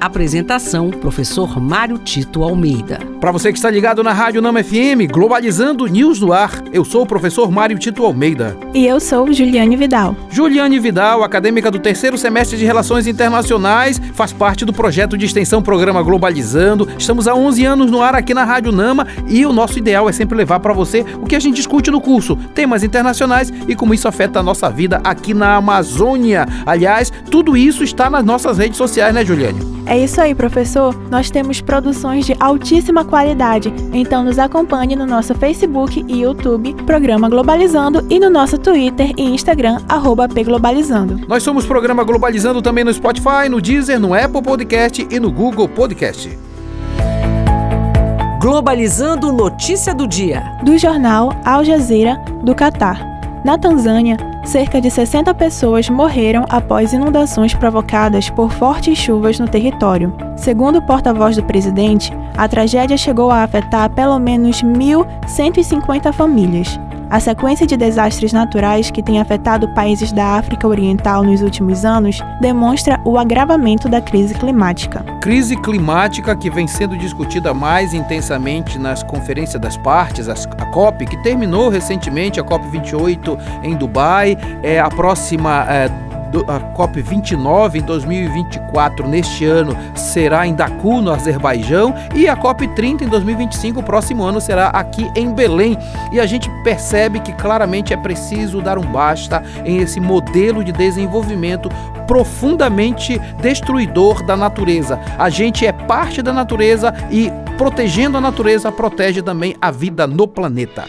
Apresentação: Professor Mário Tito Almeida. Para você que está ligado na Rádio Nama FM, Globalizando News do Ar, eu sou o professor Mário Tito Almeida. E eu sou Juliane Vidal. Juliane Vidal, acadêmica do terceiro semestre de Relações Internacionais, faz parte do projeto de extensão Programa Globalizando. Estamos há 11 anos no ar aqui na Rádio Nama e o nosso ideal é sempre levar para você o que a gente discute no curso, temas internacionais e como isso afeta a nossa vida aqui na Amazônia. Aliás, tudo isso está nas nossas redes sociais, né, Juliane? É isso aí, professor. Nós temos produções de altíssima qualidade, então nos acompanhe no nosso Facebook e YouTube, Programa Globalizando, e no nosso Twitter e Instagram, arroba pglobalizando. Nós somos Programa Globalizando também no Spotify, no Deezer, no Apple Podcast e no Google Podcast. Globalizando notícia do dia. Do jornal Al Jazeera, do Catar. Na Tanzânia, cerca de 60 pessoas morreram após inundações provocadas por fortes chuvas no território. Segundo o porta-voz do presidente, a tragédia chegou a afetar pelo menos 1.150 famílias. A sequência de desastres naturais que tem afetado países da África Oriental nos últimos anos demonstra o agravamento da crise climática. Crise climática que vem sendo discutida mais intensamente nas conferências das partes, a COP, que terminou recentemente, a COP28 em Dubai, é a próxima. É, a COP29 em 2024, neste ano, será em Daku, no Azerbaijão, e a COP30 em 2025, o próximo ano, será aqui em Belém. E a gente percebe que claramente é preciso dar um basta em esse modelo de desenvolvimento profundamente destruidor da natureza. A gente é parte da natureza e protegendo a natureza protege também a vida no planeta.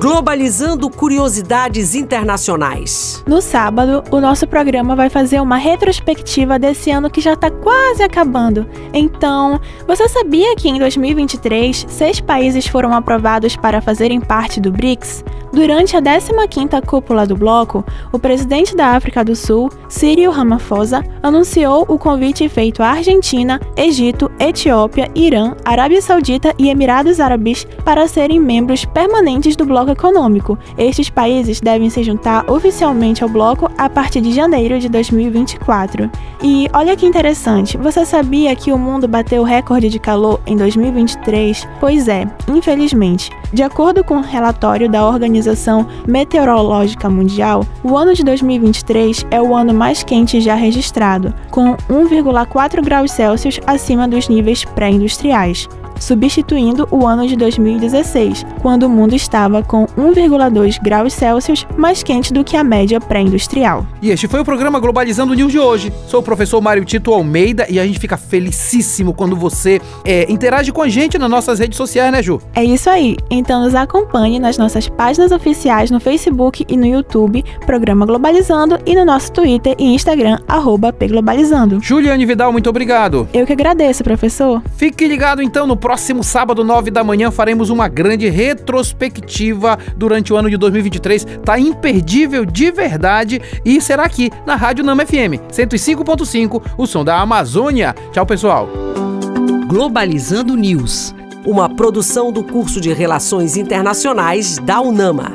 Globalizando curiosidades internacionais. No sábado, o nosso programa vai fazer uma retrospectiva desse ano que já está quase acabando. Então, você sabia que em 2023, seis países foram aprovados para fazerem parte do BRICS? Durante a 15ª cúpula do bloco, o presidente da África do Sul, Cyril Ramaphosa, anunciou o convite feito à Argentina, Egito, Etiópia, Irã, Arábia Saudita e Emirados Árabes para serem membros permanentes do bloco econômico. Estes países devem se juntar oficialmente ao bloco a partir de janeiro de 2024. E olha que interessante, você sabia que o mundo bateu o recorde de calor em 2023? Pois é, infelizmente. De acordo com o um relatório da Organização Meteorológica Mundial, o ano de 2023 é o ano mais quente já registrado, com 1,4 graus Celsius acima dos níveis pré-industriais substituindo o ano de 2016, quando o mundo estava com 1,2 graus Celsius mais quente do que a média pré-industrial. E este foi o programa Globalizando News de hoje. Sou o professor Mário Tito Almeida e a gente fica felicíssimo quando você é, interage com a gente nas nossas redes sociais, né, Ju? É isso aí. Então nos acompanhe nas nossas páginas oficiais no Facebook e no YouTube, Programa Globalizando, e no nosso Twitter e Instagram, arroba pglobalizando. Juliane Vidal, muito obrigado. Eu que agradeço, professor. Fique ligado então no próximo próximo sábado, 9 da manhã, faremos uma grande retrospectiva durante o ano de 2023. Tá imperdível de verdade e será aqui na Rádio Nama FM 105.5, o som da Amazônia. Tchau, pessoal. Globalizando News, uma produção do curso de Relações Internacionais da UNAMA.